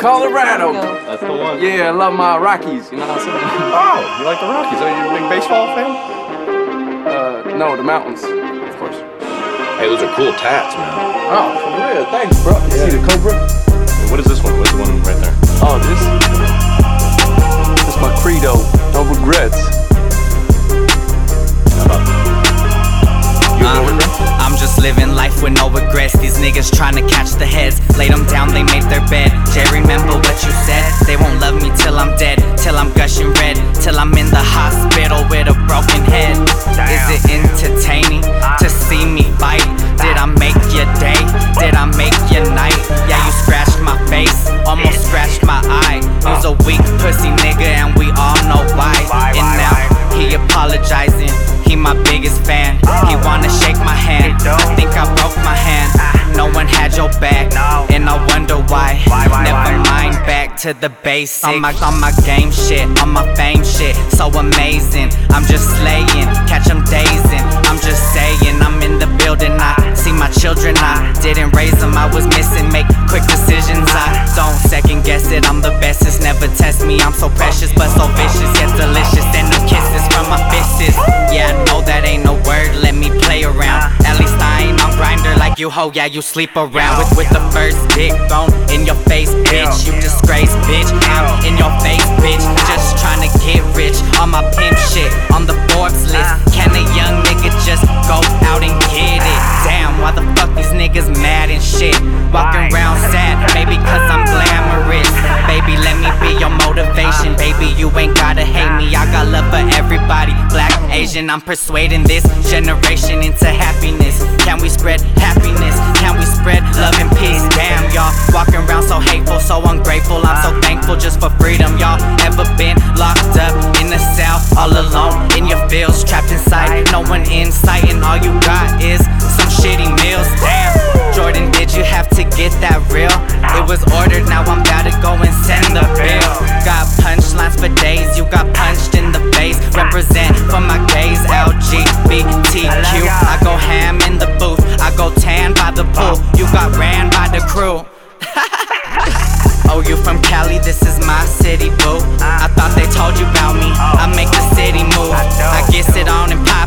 Colorado. That's the one. Yeah, I love my Rockies. You know what I'm saying? Oh, you like the Rockies? Are you a big baseball fan? Uh, no, the mountains, of course. Hey, those are cool tats, man. Oh, for real? Thanks, bro. You see the Cobra? What is this one? What's the one right there? Oh, this. This is my credo. No regrets. Living life with no regrets. These niggas trying to catch the heads. Laid them down, they made their bed. Jay, remember what you said? They won't love me till I'm dead. Till I'm gushing red. Till I'm in the hospital with a broken head. Is it entertaining to see me fight? Did I make your day? Did I make your night? Yeah, you scratched my face. Almost scratched my eye. You's a weak pussy nigga, and we all know why. And now he apologizing. He my biggest. He wanna shake my hand. I think I broke my hand. No one had your back, and I wonder why. Never mind, back to the basics. On my on my game shit, on my fame shit, so amazing. I'm just slaying, catch 'em dazing. I'm just saying, I'm in the building. I see my children. I didn't raise them. I was missing. Make quick decisions. I don't second guess it. I'm the bestest. Never test me. I'm so precious, but so vicious, yet delicious. You, hoe, Yeah, you sleep around with with the first dick thrown in your face, bitch. You disgrace, bitch. I'm in your face, bitch. Just trying to get rich motivation. Baby, you ain't gotta hate me. I got love for everybody, black, Asian. I'm persuading this generation into happiness. Can we spread happiness? Can we spread love and peace? Damn, y'all walking around so hateful, so ungrateful. I'm so thankful just for freedom. Y'all ever been locked up in the cell, all alone Cali? This is my city, boo. I thought they told you about me. I make the city move. I get it on and poppin',